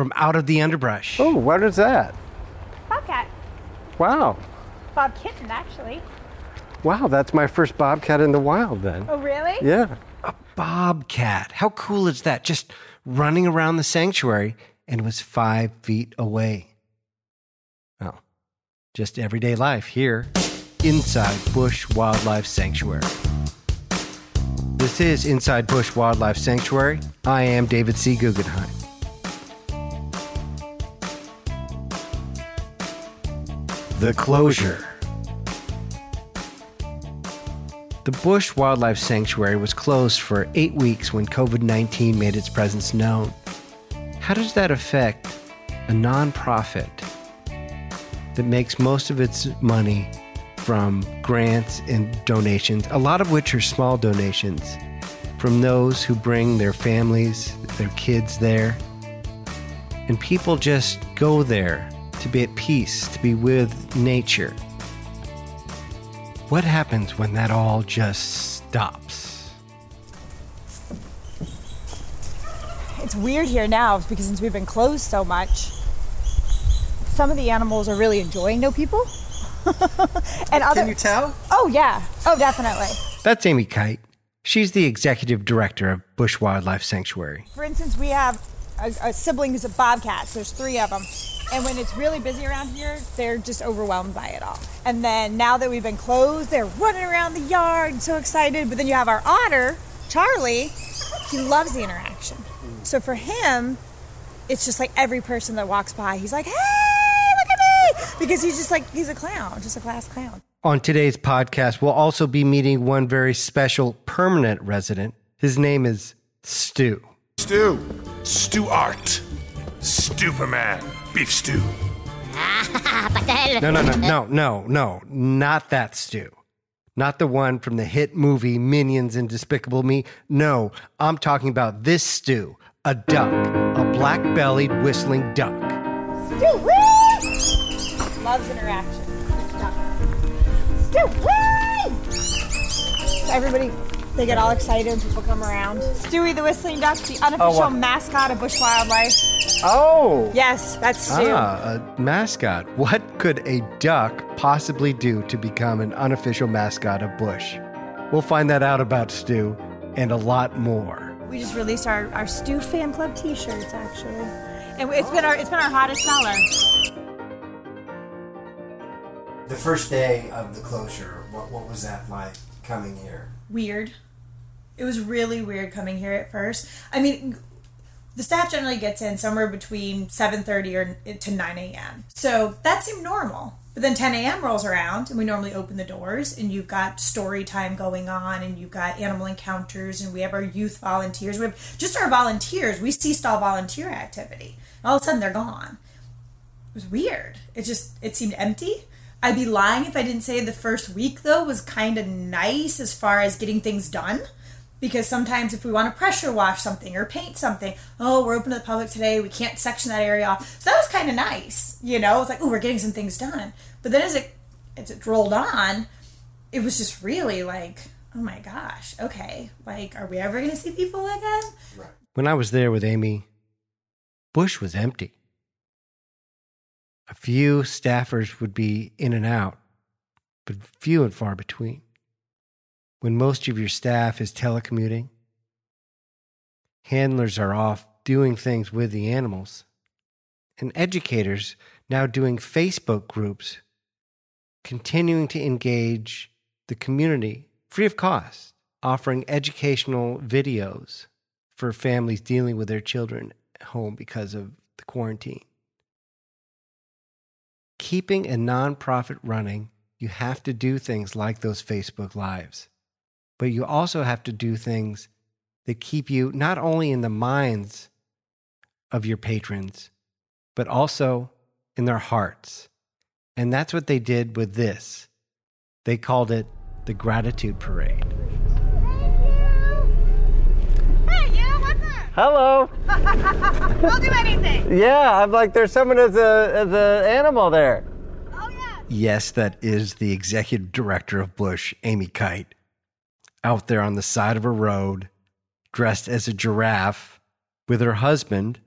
from out of the underbrush. Oh, what is that? Bobcat. Wow. Bob Kitten, actually. Wow, that's my first bobcat in the wild then. Oh, really? Yeah. A bobcat. How cool is that? Just running around the sanctuary and was five feet away. Oh, just everyday life here inside Busch Wildlife Sanctuary. This is Inside Busch Wildlife Sanctuary. I am David C. Guggenheim. The closure. The Busch Wildlife Sanctuary was closed for eight weeks when COVID 19 made its presence known. How does that affect a nonprofit that makes most of its money from grants and donations, a lot of which are small donations from those who bring their families, their kids there? And people just go there to be at peace, to be with nature. What happens when that all just stops? It's weird here now because since we've been closed so much, some of the animals are really enjoying no people. and other Can you tell? Oh yeah. Oh definitely. That's Amy Kight. She's the executive director of Busch Wildlife Sanctuary. For instance, we have a, a siblings of bobcats. There's three of them. And when it's really busy around here, they're just overwhelmed by it all. And then now that we've been closed, they're running around the yard, so excited. But then you have our otter, Charlie. He loves the interaction. So for him, it's just like every person that walks by, he's like, "Hey, look at me!" Because he's just like he's a clown, just a class clown. On today's podcast, we'll also be meeting one very special permanent resident. His name is Stu. Stu. Stu Art. Stuperman. Beef stew. Ah, no, no, no, no, no, no, not that stew. Not the one from the hit movie Minions and Despicable Me. No, I'm talking about this stew. a duck, a black bellied whistling duck. Stu, whee! Loves interaction. It's tough. Stu, whee! Everybody, they get all excited when people come around. Stewie the whistling duck, the unofficial what? mascot of Busch Wildlife. Oh. Yes, that's Stu. Ah, a mascot. What could a duck possibly do to become an unofficial mascot of Busch? We'll find that out about Stu and a lot more. We just released our, our Stu fan club T-shirts actually, and it's been our it's been our hottest seller. The first day of the closure, what, what was that like coming here? Weird. It was really weird coming here at first. I mean, the staff generally gets in somewhere between 7.30 or to 9 a.m. So that seemed normal. But then 10 a.m. rolls around and we normally open the doors and you've got story time going on and you've got animal encounters and we have our youth volunteers. We have just our volunteers. We ceased all volunteer activity. All of a sudden they're gone. It was weird. It just, it seemed empty. I'd be lying if I didn't say the first week though was kind of nice as far as getting things done. Because sometimes if we want to pressure wash something or paint something, oh, we're open to the public today, we can't section that area off. So that was kind of nice, you know. It's like, oh, we're getting some things done. But then as it as it rolled on, it was just really like, oh my gosh, okay, like, are we ever going to see people again? When I was there with Amy, Busch was empty. A few staffers would be in and out, but few and far between. When most of your staff is telecommuting, handlers are off doing things with the animals, and educators now doing Facebook groups, continuing to engage the community free of cost, offering educational videos for families dealing with their children at home because of the quarantine. Keeping a nonprofit running, you have to do things like those Facebook Lives, but you also have to do things that keep you not only in the minds of your patrons, but also in their hearts. And that's what they did with this. They called it the Gratitude Parade. Hey, you, what's up? Hello. I'll do anything. Yeah, I'm like there's someone as a as a animal there. Oh yeah. Yes, that is the executive director of Busch, Amy Kight, out there on the side of a road, dressed as a giraffe with her husband,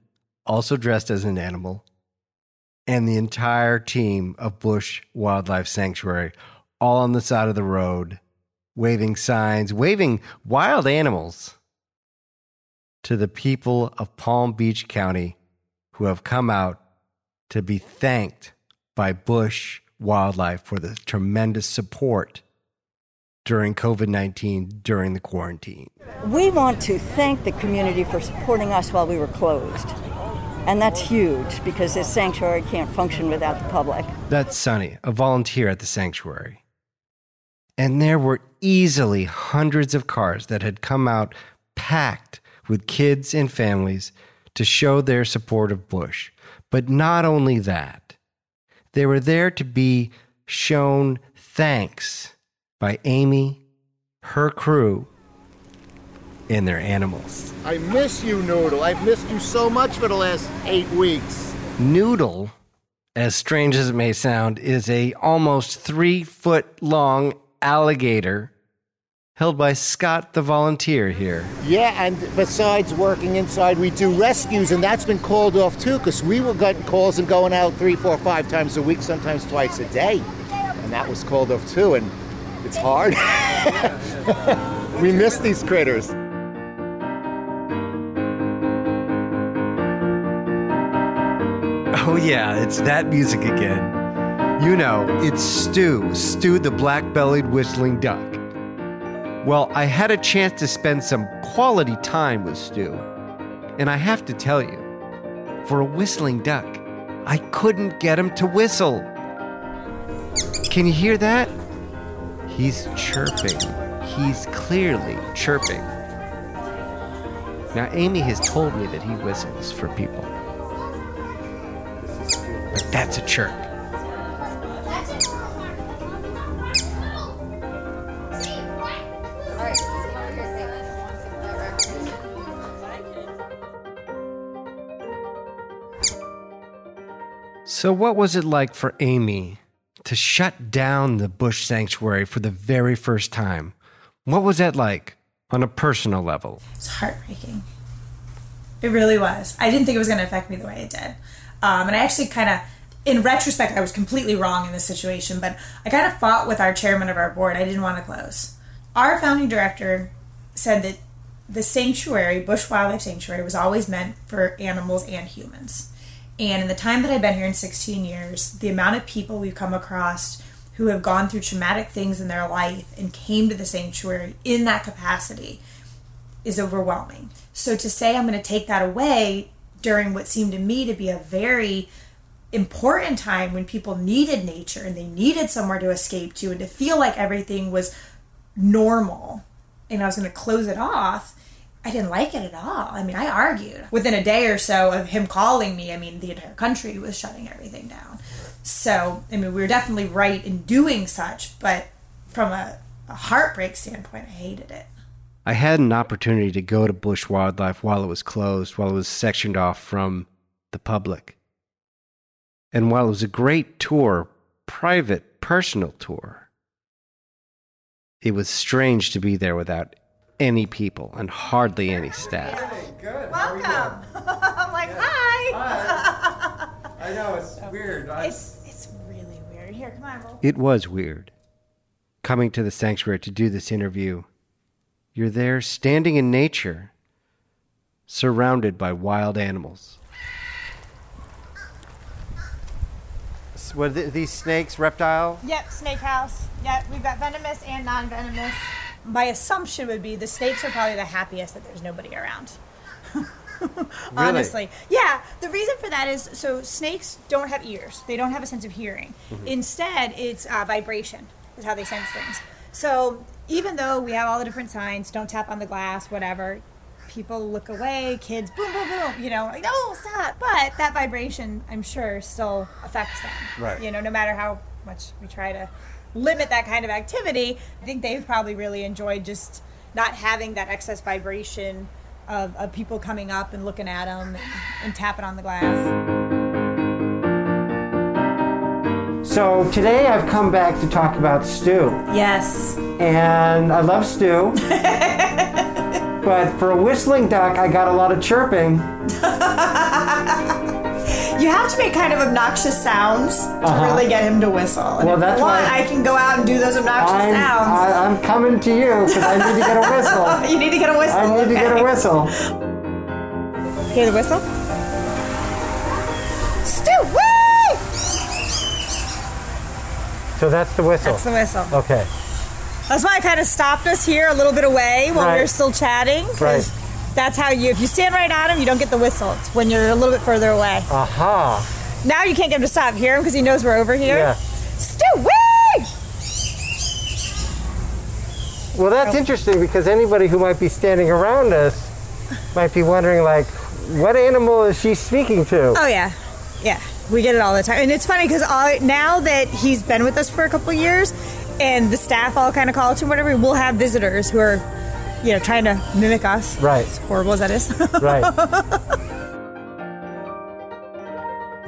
also dressed as an animal, and the entire team of Busch Wildlife Sanctuary, all on the side of the road, waving signs, waving wild animals to the people of Palm Beach County who have come out to be thanked by Busch Wildlife for the tremendous support during COVID 19 during the quarantine. We want to thank the community for supporting us while we were closed. And that's huge because this sanctuary can't function without the public. That's Sunny, a volunteer at the sanctuary. And there were easily hundreds of cars that had come out packed with kids and families to show their support of Busch. But not only that, they were there to be shown thanks by Amy, her crew, and their animals. I miss you, Noodle. I've missed you so much for the last eight weeks. Noodle, as strange as it may sound, is a almost three foot long alligator held by Scott the volunteer here. Yeah, and besides working inside, we do rescues, and that's been called off too, because we were getting calls and going out three, four, five times a week, sometimes twice a day. And that was called off too, and it's hard. we miss these critters. Oh, yeah, it's that music again. You know, it's Stu, Stu the black bellied whistling duck. Well, I had a chance to spend some quality time with Stu. And I have to tell you, for a whistling duck, I couldn't get him to whistle. Can you hear that? He's chirping. He's clearly chirping. Now, Amy has told me that he whistles for people. But that's a chirp. So, what was it like for Amy to shut down the Busch Sanctuary for the very first time? What was that like on a personal level? It's heartbreaking. It really was. I didn't think it was going to affect me the way it did. Um, and I actually kind of, in retrospect, I was completely wrong in this situation, but I kind of fought with our chairman of our board. I didn't want to close. Our founding director said that the sanctuary, Busch Wildlife Sanctuary, was always meant for animals and humans. And in the time that I've been here in 16 years, the amount of people we've come across who have gone through traumatic things in their life and came to the sanctuary in that capacity is overwhelming. So to say I'm going to take that away during what seemed to me to be a very important time when people needed nature and they needed somewhere to escape to and to feel like everything was normal and I was going to close it off I didn't like it at all. I mean, I argued. Within a day or so of him calling me, I mean, the entire country was shutting everything down. So, I mean, we were definitely right in doing such, but from a, a heartbreak standpoint, I hated it. I had an opportunity to go to Busch Wildlife while it was closed, while it was sectioned off from the public. And while it was a great tour, private, personal tour, it was strange to be there without any people and hardly any staff. Welcome. I'm like, hi. I know it's weird. It's it's really weird. Here, come on, roll. It was weird. Coming to the sanctuary to do this interview, you're there standing in nature, surrounded by wild animals. what are these snakes, reptile? Yep, snake house. Yep, we've got venomous and non-venomous. My assumption would be the snakes are probably the happiest that there's nobody around. Honestly, yeah. The reason for that is so snakes don't have ears; they don't have a sense of hearing. Instead, it's uh, vibration is how they sense things. So even though we have all the different signs, don't tap on the glass, whatever, people look away. Kids, boom, boom, boom. You know, like no, stop. But that vibration, I'm sure, still affects them. Right. You know, no matter how much we try to limit that kind of activity, I think they've probably really enjoyed just not having that excess vibration of, of people coming up and looking at them and, and tapping on the glass. So today I've come back to talk about stew. Yes. and I love stew. but for a whistling duck, I got a lot of chirping. You have to make kind of obnoxious sounds to really get him to whistle. And Uh-huh. Well, that's why- I can go out and do those obnoxious I'm, sounds. I, I'm coming to you because I need to get a whistle. you need to get a whistle. I need to get a whistle. Hear the whistle? Stu, woo! So that's the whistle. That's the whistle. Okay. That's why I kind of stopped us here a little bit away while we Right. were still chatting. Right. That's how you, if you stand right on him, you don't get the whistle. It's when you're a little bit further away. Aha. Now you can't get him to stop. Hear him because he knows we're over here. Yeah. Stu, woo! Well, that's interesting because anybody who might be standing around us might be wondering, like, what animal is she speaking to? Oh yeah, yeah. We get it all the time, and it's funny because now that he's been with us for a couple years, and the staff all kind of call to him, whatever, we'll have visitors who are, you know, trying to mimic us. Right. As horrible as that is. Right.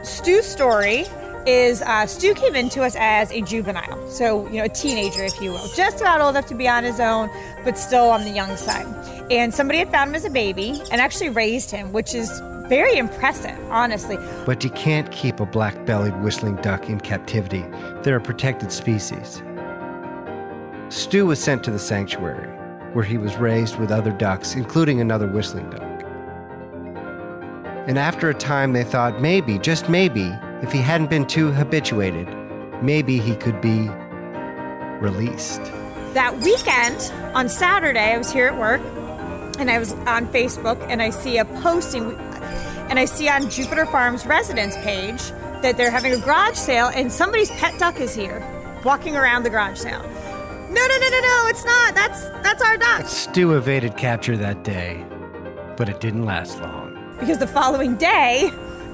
Stu's story is uh, Stu came into us as a juvenile, so you know a teenager, if you will, just about old enough to be on his own, but still on the young side. And somebody had found him as a baby and actually raised him, which is very impressive, honestly. But you can't keep a black bellied whistling duck in captivity. They're a protected species. Stu was sent to the sanctuary, where he was raised with other ducks, including another whistling duck. And after a time, they thought maybe, just maybe, if he hadn't been too habituated, maybe he could be released. that weekend on Saturday, I was here at work and I was on Facebook and I see a posting and I see on Jupiter Farms residents page that they're having a garage sale and somebody's pet duck is here walking around the garage sale. No, no, no, no, no, it's not. That's that's our duck. Stu evaded capture that day, but it didn't last long. Because the following day,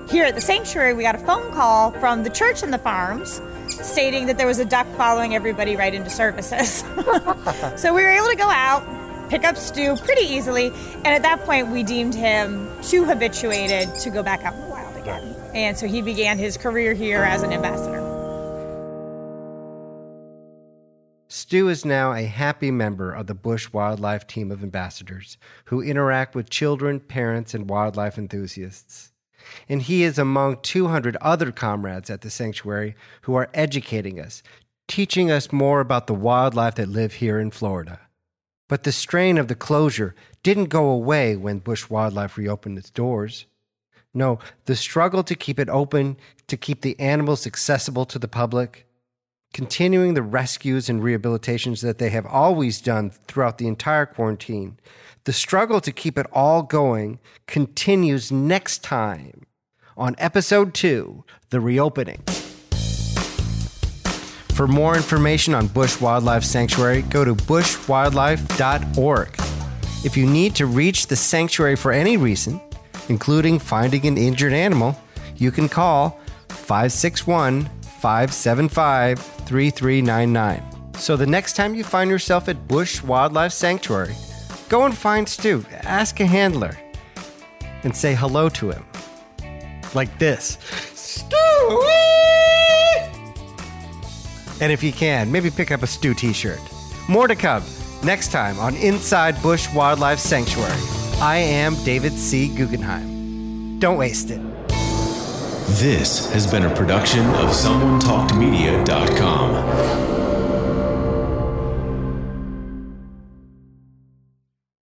here at the sanctuary, we got a phone call from the church and the farms stating that there was a duck following everybody right into services. so we were able to go out, pick up Stu pretty easily, and at that point, we deemed him too habituated to go back out in the wild again. And so he began his career here as an ambassador. Stu is now a happy member of the Busch Wildlife Team of Ambassadors who interact with children, parents, and wildlife enthusiasts. And he is among 200 other comrades at the sanctuary who are educating us, teaching us more about the wildlife that live here in Florida. But the strain of the closure didn't go away when Busch Wildlife reopened its doors. No, the struggle to keep it open, to keep the animals accessible to the public, continuing the rescues and rehabilitations that they have always done throughout the entire quarantine. The struggle to keep it all going continues next time on episode two The Reopening. For more information on Busch Wildlife Sanctuary, go to buschwildlife.org. If you need to reach the sanctuary for any reason, including finding an injured animal, you can call 561 575 3399. So the next time you find yourself at Busch Wildlife Sanctuary, go and find Stu, ask a handler, and say hello to him. Like this Stu! And if you can, maybe pick up a Stu t shirt. More to come next time on Inside Busch Wildlife Sanctuary. I am David C. Guggenheim. Don't waste it. This has been a production of SomeoneTalkedMedia.com.